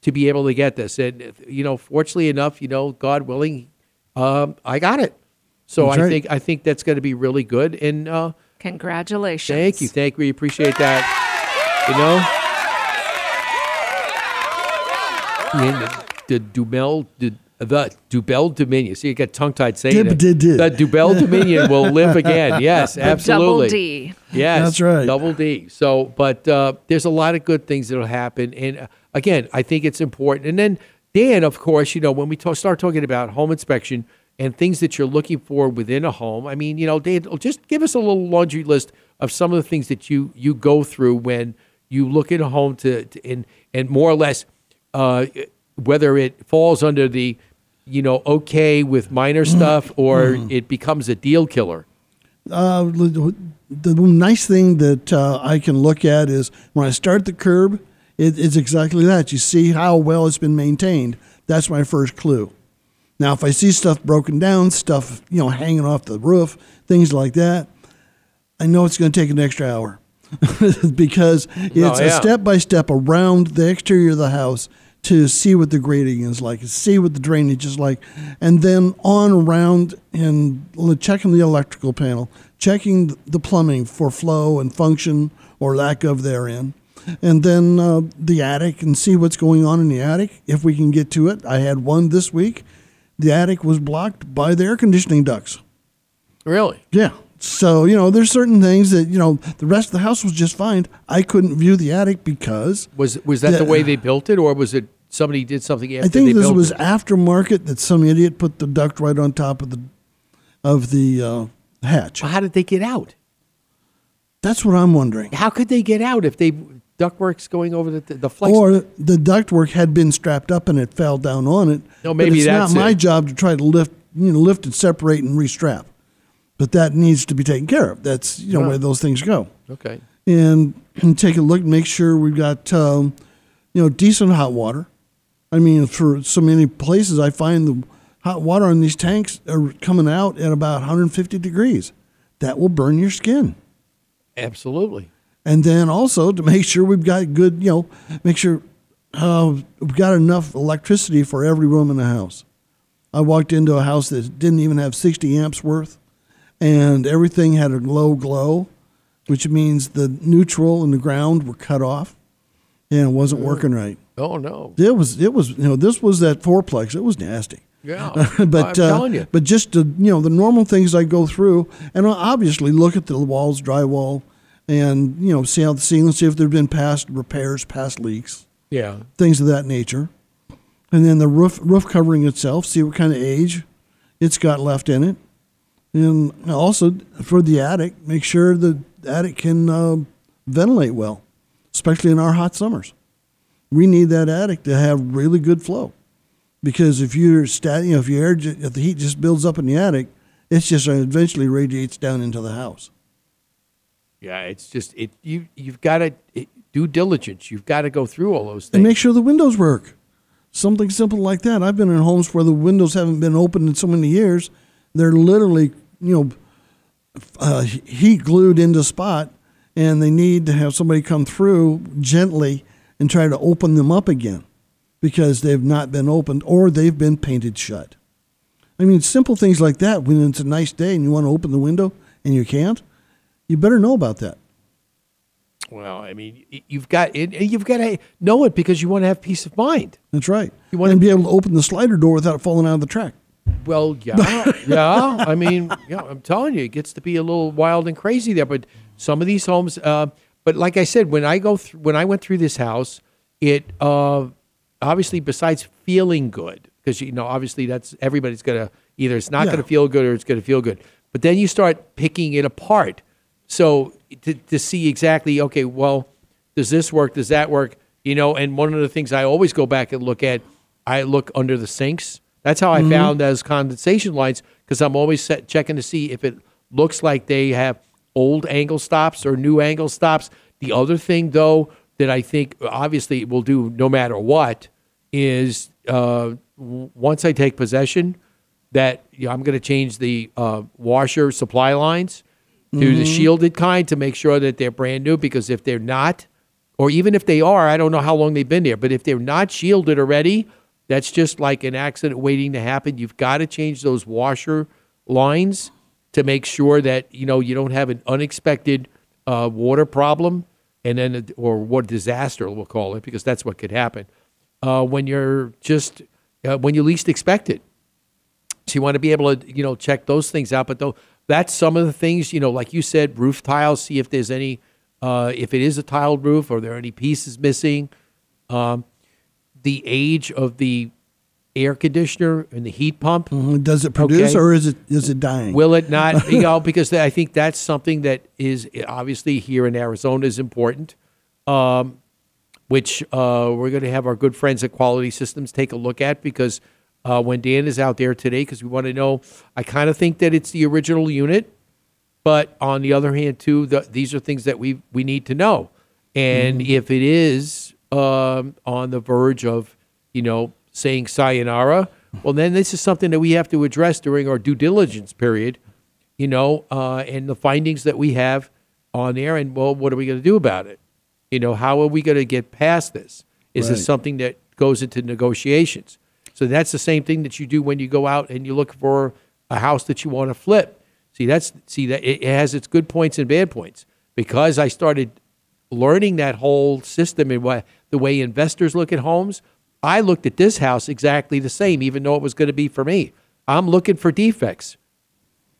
to be able to get this. And you know fortunately enough you know god willing um, i got it. So That's i right. think i think that's going to be really good. And uh, Congratulations. thank you thank you we appreciate that. You know? And the, the Dumel, the, the Dubell Dominion. See, you got tongue tied saying Dib- it. did- did. The Dubell Dominion will live again. Yes, The double absolutely. D. Yes, That's right. Double D. So, but uh, there's a lot of good things that'll happen, and uh, again, I think it's important. And then Dan, of course, you know, when we talk, start talking about home inspection and things that you're looking for within a home, I mean, you know, Dan, just give us a little laundry list of some of the things that you you go through when you look at a home to, to and and more or less uh, whether it falls under the you know okay with minor stuff or it becomes a deal killer. Uh, the, nice thing that uh, I can look at is when I start the curb, it, it's exactly that. You see how well it's been maintained. That's my first clue. Now, if I see stuff broken down, stuff you know hanging off the roof, things like that, I know it's going to take an extra hour because it's Oh, a step by step around the exterior of the house to see what the grading is like, see what the drainage is like, and then on around and checking the electrical panel, checking the plumbing for flow and function or lack of therein, and then uh, the attic and see what's going on in the attic if we can get to it. I had one this week. The attic was blocked by the air conditioning ducts. Really? Yeah. So, you know, there's certain things that, you know, the rest of the house was just fine. I couldn't view the attic because Was was that the The- way they built it, or was it somebody did something after I think this was it? aftermarket that some idiot put the duct right on top of the of the uh, hatch. How did they get out? That's what I'm wondering. How could they get out if they ductwork's going over the the flex? Or the ductwork had been strapped up and it fell down on it. No, But maybe it's that's not my it. job to try to lift, you know, lift and separate and restrap. But that needs to be taken care of. That's you know Right. where those things go. okay. and, and take a look, make sure we've got um, you know decent hot water. I mean, for so many places, I find the hot water on these tanks are coming out at about 150 degrees. That will burn your skin. Absolutely. And then also to make sure we've got good, you know, make sure uh, we've got enough electricity for every room in the house. I walked into a house that didn't even have 60 amps worth, and everything had a low glow, which means the neutral and the ground were cut off, and it wasn't working right. Oh no. It was, it was, you know, this was that fourplex. It was nasty. Yeah. but I'm uh, telling you. but just to, you know the normal things I go through, and I'll obviously look at the walls, drywall, and you know see how the ceiling, see if there've been past repairs, past leaks, Yeah. things of that nature, and then the roof roof covering itself, see what kind of age it's got left in it, and also for the attic, make sure the attic can uh, ventilate well, especially in our hot summers. We need that attic to have really good flow because if you're stat, you know, if your air, if the heat just builds up in the attic, it's just uh, eventually radiates down into the house. Yeah. It's just it. You you've got to due diligence. You've got to go through all those things And make sure the windows work. Something simple like that. I've been in homes where the windows haven't been opened in so many years. They're literally, you know, uh, heat glued into spot, and they need to have somebody come through gently and try to open them up again because they've not been opened or they've been painted shut. I mean, simple things like that. When it's a nice day and you want to open the window and you can't, you better know about that. Well, I mean, you've got it. You've got to know it because you want to have peace of mind. That's right. You You wanna- to be able to open the slider door without falling out of the track. Well, yeah, yeah. I mean, yeah. I'm telling you, it gets to be a little wild and crazy there. But some of these homes, uh, but like I said, when I go through, when I went through this house, it uh, obviously besides feeling good, because you know, obviously that's everybody's gonna either it's not Yeah. gonna feel good or it's gonna feel good. But then you start picking it apart. So to, to see exactly, okay, well, does this work? Does that work? You know, and one of the things I always go back and look at, I look under the sinks. That's how I Mm-hmm. found those condensation lines because I'm always set, checking to see if it looks like they have old angle stops or new angle stops. The other thing, though, that I think obviously it will do no matter what is uh, w- once I take possession, that you know, I'm going to change the uh, washer supply lines to the Mhm. shielded kind to make sure that they're brand new. Because if they're not, or even if they are, I don't know how long they've been there, but if they're not shielded already, that's just like an accident waiting to happen. You've got to change those washer lines to make sure that you know you don't have an unexpected uh, water problem, and then or what disaster we'll call it, because that's what could happen uh, when you're just uh, when you least expect it. So you want to be able to, you know, check those things out. But though that's some of the things, you know, like you said, roof tiles. See if there's any, uh, if it is a tiled roof, or there any pieces missing. Um, the age of the air conditioner and the heat pump. Mhm. Does it produce Okay. or is it is it dying? Will it not? You know, because I think that's something that is obviously here in Arizona is important. Um, which uh, we're going to have our good friends at Quality Systems take a look at because uh, when Dan is out there today, because we want to know, I kind of think that it's the original unit. But on the other hand, too, the, these are things that we we need to know. And if it is um, on the verge of, you know, saying sayonara, well, then this is something that we have to address during our due diligence period, you know, uh, and the findings that we have on there. And well, what are we going to do about it? You know, how are we going to get past this? Is Right. this something that goes into negotiations? So that's the same thing that you do when you go out and you look for a house that you want to flip. See, that's see that it it has its good points and bad points. Because I started learning that whole system and what the way investors look at homes, I looked at this house exactly the same, even though it was going to be for me. I'm looking for defects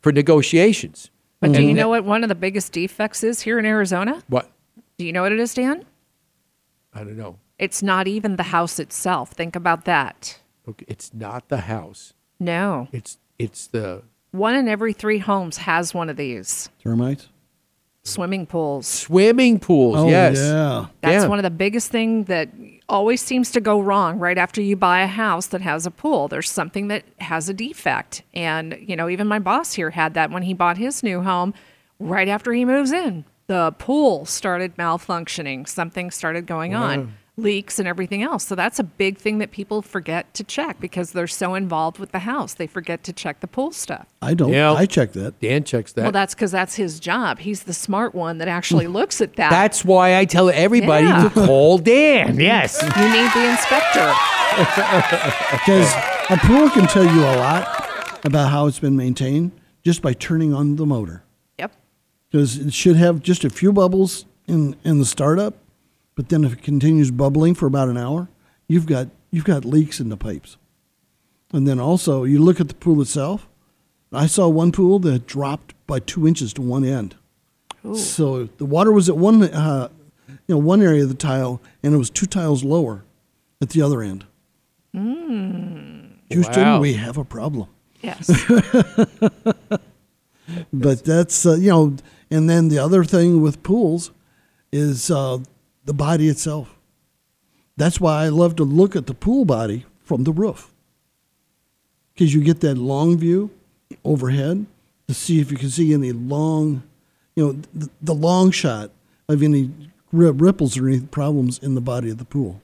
for negotiations. But do you know what one of the biggest defects is here in Arizona? what? Do you know what it is, Dan? I don't know. It's not even the house itself. Think about that. Okay, it's not the house. No. It's it's the One in every three homes has one of these Termites. Swimming pools. swimming pools. Oh, yes. yeah. That's Yeah. one of the biggest thing that always seems to go wrong right after you buy a house that has a pool. There's something that has a defect. And, you know, even my boss here had that when he bought his new home right after he moves in. The pool started malfunctioning. Something started going Wow. on. Leaks and everything else. So that's a big thing that people forget to check because they're so involved with the house. They forget to check the pool stuff. I don't. Yeah. I check that. Dan checks that. Well, that's because that's his job. He's the smart one that actually hmm. looks at that. That's why I tell everybody Yeah. to call Dan. Yes. you need the inspector. Because a pool can tell you a lot about how it's been maintained just by turning on the motor. Yep. Because it should have just a few bubbles in, in the startup, but then if it continues bubbling for about an hour, you've got you've got leaks in the pipes. And then also you look at the pool itself. I saw one pool that dropped by two inches to one end. So the water was at one uh, you know one area of the tile, and it was two tiles lower at the other end. Houston, Wow. we have a problem. Yes. but that's uh, you know, and then the other thing with pools is uh, the body itself. That's why I love to look at the pool body from the roof because you get that long view overhead to see if you can see any long, you know, the, the long shot of any ripples or any problems in the body of the pool.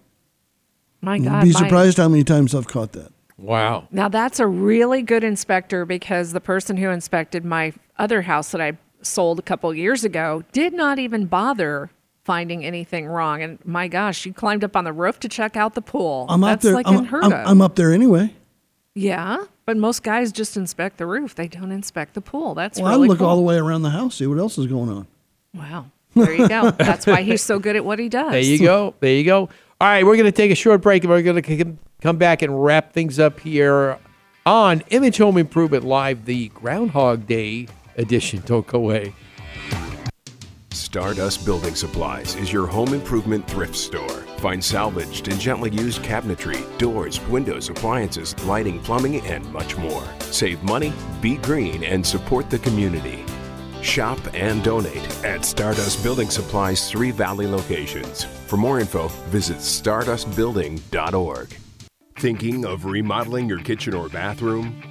My You'd God. be my- surprised how many times I've caught that. Wow. Now that's a really good inspector because the person who inspected my other house that I sold a couple years ago did not even bother finding anything wrong. And my gosh, she climbed up on the roof to check out the pool. I'm that's out there. like I'm, unheard I'm, of. I'm up there anyway. yeah, but most guys just inspect the roof. They don't inspect the pool. That's well, really I look cool. all the way around the house, see what else is going on. Wow. There you go. That's why he's so good at what he does. There you go. There you go. All right, we're going to take a short break and we're going to come back and wrap things up here on Image Home Improvement Live, the Groundhog Day edition. Don't go away. Stardust Building Supplies is your home improvement thrift store. Find salvaged and gently used cabinetry, doors, windows, appliances, lighting, plumbing, and much more. Save money, be green, and support the community. Shop and donate at Stardust Building Supplies' three valley locations. For more info, visit stardustbuilding.org. Thinking of remodeling your kitchen or bathroom?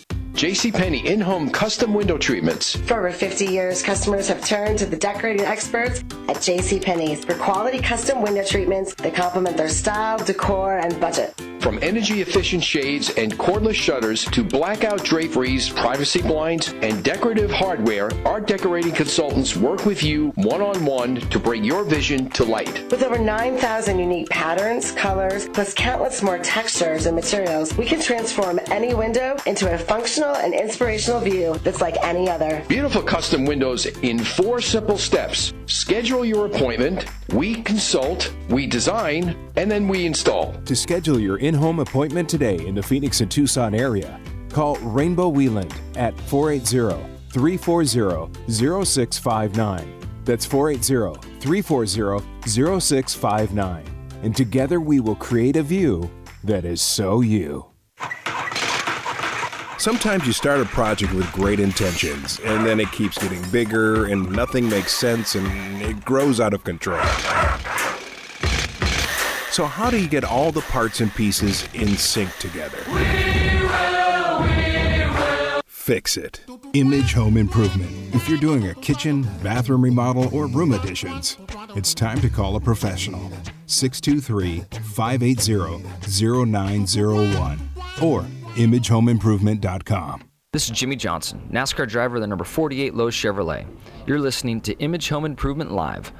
JCPenney in-home custom window treatments. For over 50 years, customers have turned to the decorating experts at JCPenney's for quality custom window treatments that complement their style, decor, and budget. From energy efficient shades and cordless shutters to blackout draperies, privacy blinds, and decorative hardware, our decorating consultants work with you one on one to bring your vision to light. With over 9,000 unique patterns, colors, plus countless more textures and materials, we can transform any window into a functional and inspirational view that's like any other. Beautiful custom windows in four simple steps. Schedule your appointment, we consult, we design, and then we install. To schedule your in home appointment today in the Phoenix and Tucson area, call Rainbow Wieland at 480 340 0659. That's 480 340 0659. And together we will create a view that is so you. Sometimes you start a project with great intentions, and then it keeps getting bigger, and nothing makes sense, and it grows out of control. So, how do you get all the parts and pieces in sync together? We will, we will. Fix it. Image Home Improvement. If you're doing a kitchen, bathroom remodel, or room additions, it's time to call a professional. 623 580 0901 or imagehomeimprovement.com. This is Jimmie Johnson, NASCAR driver of the number 48 Lowe's Chevrolet. You're listening to Image Home Improvement Live.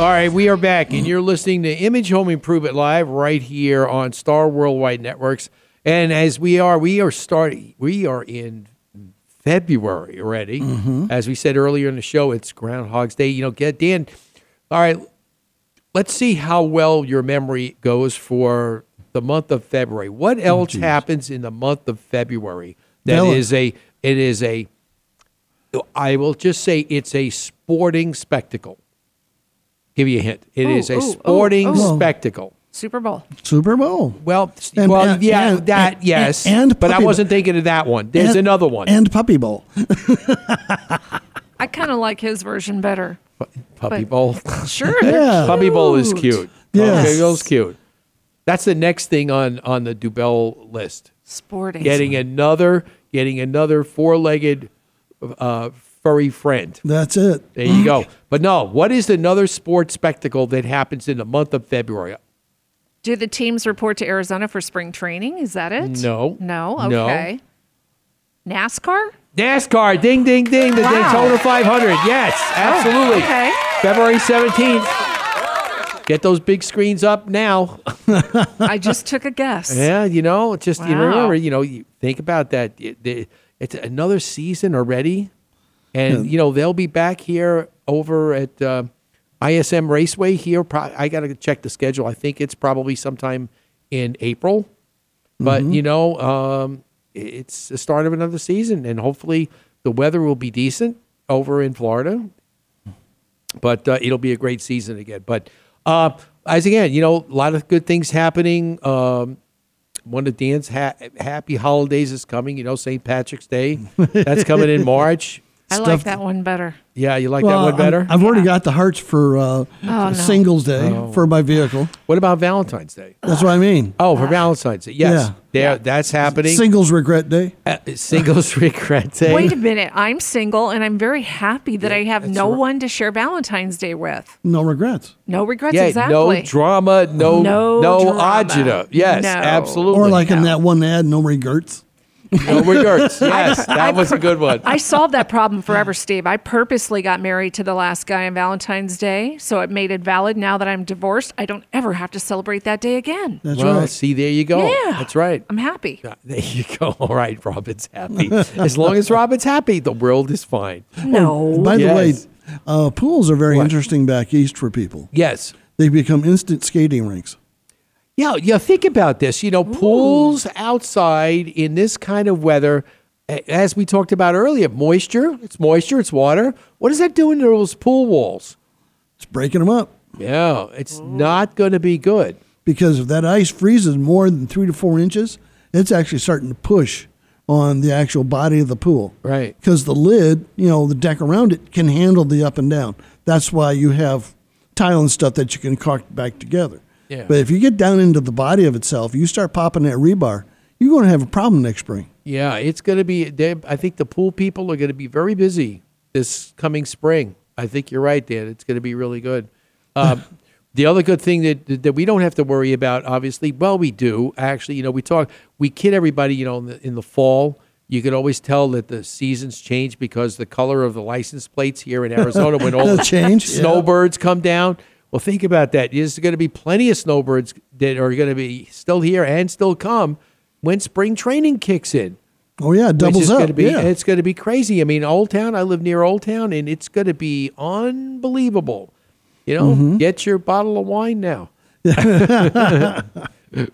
All right, we are back, and you're listening to Image Home Improvement Live right here on Star Worldwide Networks. And as we are, we are starting, we are in February already. Mhm. As we said earlier in the show, it's Groundhog's Day. You know, get Dan. All right, let's see how well your memory goes for the month of February. What else happens in the month of February that Val- is a it is a I will just say it's a sporting spectacle. Give you a hint. It Ooh, is a ooh, ooh, sporting ooh. spectacle. Super Bowl. Super Bowl. Well, And- well, and- yeah, and- that and- yes, and but I wasn't thinking of that one. There's And- another one. And Puppy Bowl. I kind of like his version better. Puppy but- Bowl. Sure, they're Yeah. Puppy Bowl is cute. cute. Yes. Puppy Bowl's cute. That's the next thing on on the Dubell list. Sporting. Getting another getting another four-legged uh, furry friend. That's it. There you go. But no, what is another sports spectacle that happens in the month of February? Do the teams report to Arizona for spring training? Is that it? No. No. No. Okay. NASCAR? NASCAR, ding, ding, ding, the Wow. Daytona 500. Yes, oh, absolutely. okay. February 17th. Get those big screens up now. I just took a guess. Yeah, you know, it's just you remember, you know, you think about that. It- it- It's another season already, and Yeah. you know they'll be back here over at uh, ISM Raceway here. Pro- I got to check the schedule. I think it's probably sometime in April, but Mhm. you know, um, it's the start of another season, and hopefully the weather will be decent over in Florida. But uh, it'll be a great season again. But uh, as again, you know, a lot of good things happening. Um, one of Dan's ha- happy holidays is coming. You know, St. Patrick's Day. That's coming in March. I like that one better. Yeah, you like Well, that one better? I'm- I've already got the hearts for uh, Oh, no. Singles Day Oh. for my vehicle. What about Valentine's Day? That's what I mean. Oh, for Valentine's Day. Yes, Yeah. there. That's happening. Singles regret day. Uh, singles regret day. Wait a minute. I'm single and I'm very happy that I have no right. one to share Valentine's Day with. No regrets. No regrets, yeah, exactly. no drama, no No no, drama. agita. Yes, No. absolutely. Or like in that one ad, no regrets. No regrets. Yes, I- that was a good one. I solved that problem forever, Steve. I purposely got married to the last guy on Valentine's Day, so it made it valid. Now that I'm divorced, I don't ever have to celebrate that day again. That's well, right. see, there you go. Yeah. That's right. I'm happy. There you go. All right, Robin's happy. As long as Robin's happy, the world is fine. No. By the way, uh, pools are very interesting back east for people. Yes. They become instant skating rinks. Yeah, yeah. Think about this. You know, pools outside in this kind of weather, as we talked about earlier, moisture. It's moisture. It's water. What is that doing to those pool walls? It's breaking them up Yeah, it's not going to be good. because if that ice freezes more than three to four inches, it's actually starting to push on the actual body of the pool. Right. Because the lid, you know, the deck around it can handle the up and down. That's why you have tile and stuff that you can caulk back together. Yeah. But if you get down into the body of itself, you start popping that rebar, you're going to have a problem next spring. Yeah, it's going to be. they- I think the pool people are going to be very busy this coming spring. I think you're right, Dan. It's going to be really good. Um, the other good thing that that we don't have to worry about, obviously, well, we do actually. You know, we talk, we kid everybody. You know, in the, in the fall, you can always tell that the seasons change because the color of the license plates here in Arizona when all the change, yeah. snowbirds come down. Well, think about that. There's going to be plenty of snowbirds that are going to be still here and still come when spring training kicks in. Oh yeah, it doubles up. Be, yeah. It's going to be crazy. I mean, Old Town. I live near Old Town, and it's going to be unbelievable. You know, Mm-hmm. get your bottle of wine now.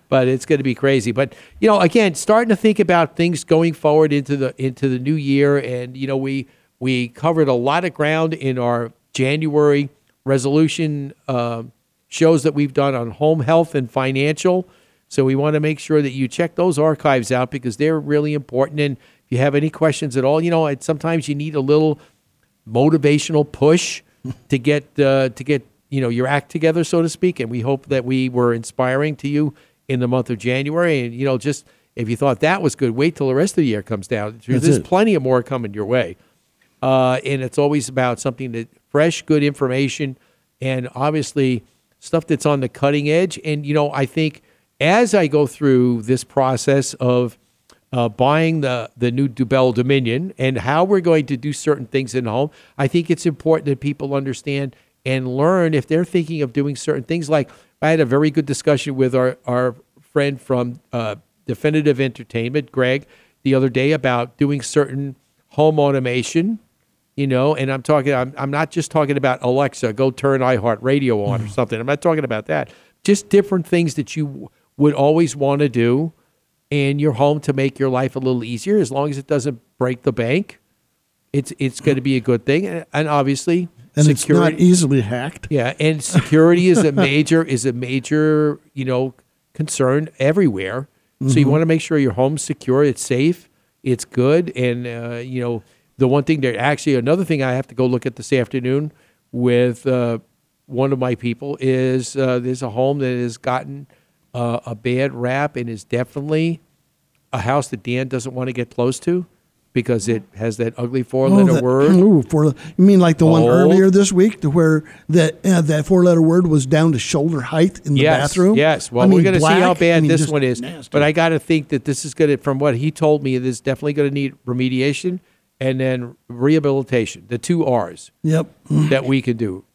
but it's going to be crazy. But you know, again, starting to think about things going forward into the into the new year, and you know, we we covered a lot of ground in our January resolution uh, shows that we've done on home health and financial. So we want to make sure that you check those archives out because they're really important. And if you have any questions at all, you know, it, sometimes you need a little motivational push to get uh, to get you know your act together, so to speak. And we hope that we were inspiring to you in the month of January. And you know, just if you thought that was good, wait till the rest of the year comes down. That's There's plenty of more coming your way. Uh, and it's always about something that fresh, good information, and obviously stuff that's on the cutting edge. And you know, I think as I go through this process of uh, buying the the new Dubell Dominion and how we're going to do certain things in home, I think it's important that people understand and learn if they're thinking of doing certain things. Like I had a very good discussion with our our friend from uh, Definitive Entertainment, Greg, the other day about doing certain home automation. You know, and I'm talking. I'm, I'm not just talking about Alexa, go turn iHeartRadio on or something. I'm not talking about that. Just different things that you would always want to do in your home to make your life a little easier, as long as it doesn't break the bank. It's it's going to be a good thing, and, and obviously, and it's not easily hacked. yeah, and security is a major is a major you know concern everywhere. So you Mhm. want to make sure your home's secure, it's safe, it's good, and uh, you know the one thing that actually another thing I have to go look at this afternoon with uh, one of my people is uh, there's a home that has gotten uh, a bad rap and is definitely a house that Dan doesn't want to get close to because it has that ugly four letter that, word. Ooh, four, you mean like the one earlier this week, to where that uh, that four letter word was down to shoulder height in the yes, bathroom? Yes. Well, I mean, we're going to see how bad I mean, this one is. nasty. But I got to think that this is going to, from what he told me, it is definitely going to need remediation and then rehabilitation, the two R's Yep. that we can do.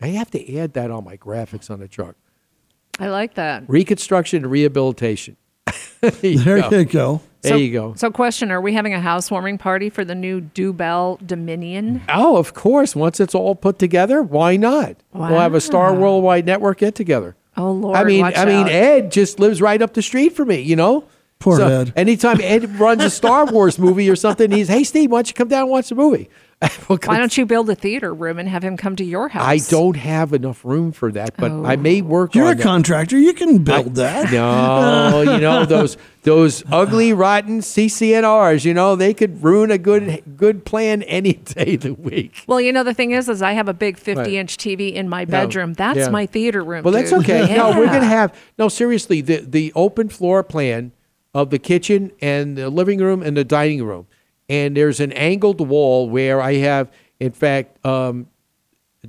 I have to add that on my graphics on the truck. I like that. Reconstruction and rehabilitation. there you There go. you go. There so, you go. So, question: Are we having a housewarming party for the new Dubell Dominion? Oh, of course. Once it's all put together, why not? We'll have a Star Worldwide Network get together. Oh Lord! I mean, watch I mean. Ed just lives right up the street from me. You know. Poor So Ed. Anytime Ed runs a Star Wars movie or something, he's, "Hey, Steve, why don't you come down and watch the movie?" We'll Why don't you build a theater room and have him come to your house? I don't have enough room for that, but I oh. may work You're on a that. contractor. You can build that. No, you know those those ugly, rotten CC&Rs. You know they could ruin a good good plan any day of the week. Well, you know the thing is, is I have a big 50-inch TV in my bedroom. That's yeah. my theater room. Well, that's dude. okay. No, we're gonna have no. Seriously, the the open floor plan of the kitchen and the living room and the dining room, and there's an angled wall where I have, in fact. Um,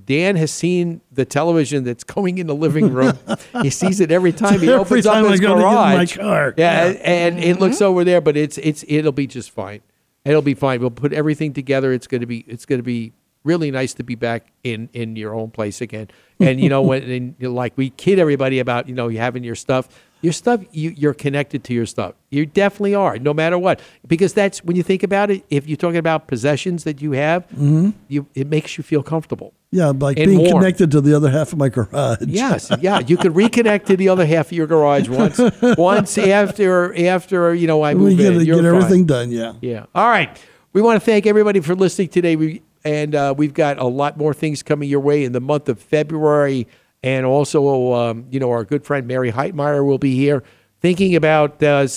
Dan has seen the television that's going in the living room. he sees it every time he Every opens time up I his go to get in my garage. Yeah, Yeah. and it looks over there, but it's it's it'll be just fine. It'll be fine. We'll put everything together. It's gonna be it's gonna be really nice to be back in in your own place again. And you know when and, like we kid everybody about you know you having your stuff. Your stuff, you, you're connected to your stuff. You definitely are, no matter what, because that's when you think about it. If you're talking about possessions that you have, Mhm. you it makes you feel comfortable. Yeah, like being warm. connected to the other half of my garage. Yes, yeah, you could reconnect to the other half of your garage once, once after after you know I We move get, in. get You're fine. everything done. Yeah. Yeah. All right. We want to thank everybody for listening today. We and uh, we've got a lot more things coming your way in the month of February, and also um, you know our good friend Mary Heitmeyer will be here thinking about uh,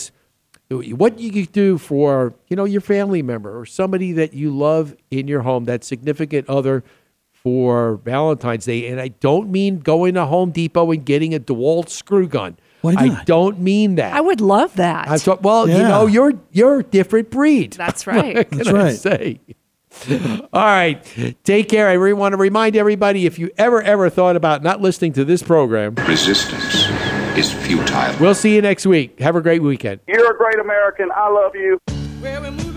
what you could do for you know your family member or somebody that you love in your home, that significant other for Valentine's Day. And I don't mean going to Home Depot and getting a DeWalt screw gun. Why I don't mean that. I would love that. I thought, well, you know, you're you're a different breed. That's right. can That's I right. say? All right. Take care. I really want to remind everybody if you ever, ever thought about not listening to this program, Resistance is futile. we'll see you next week. Have a great weekend. You're a great American. I love you. Where we move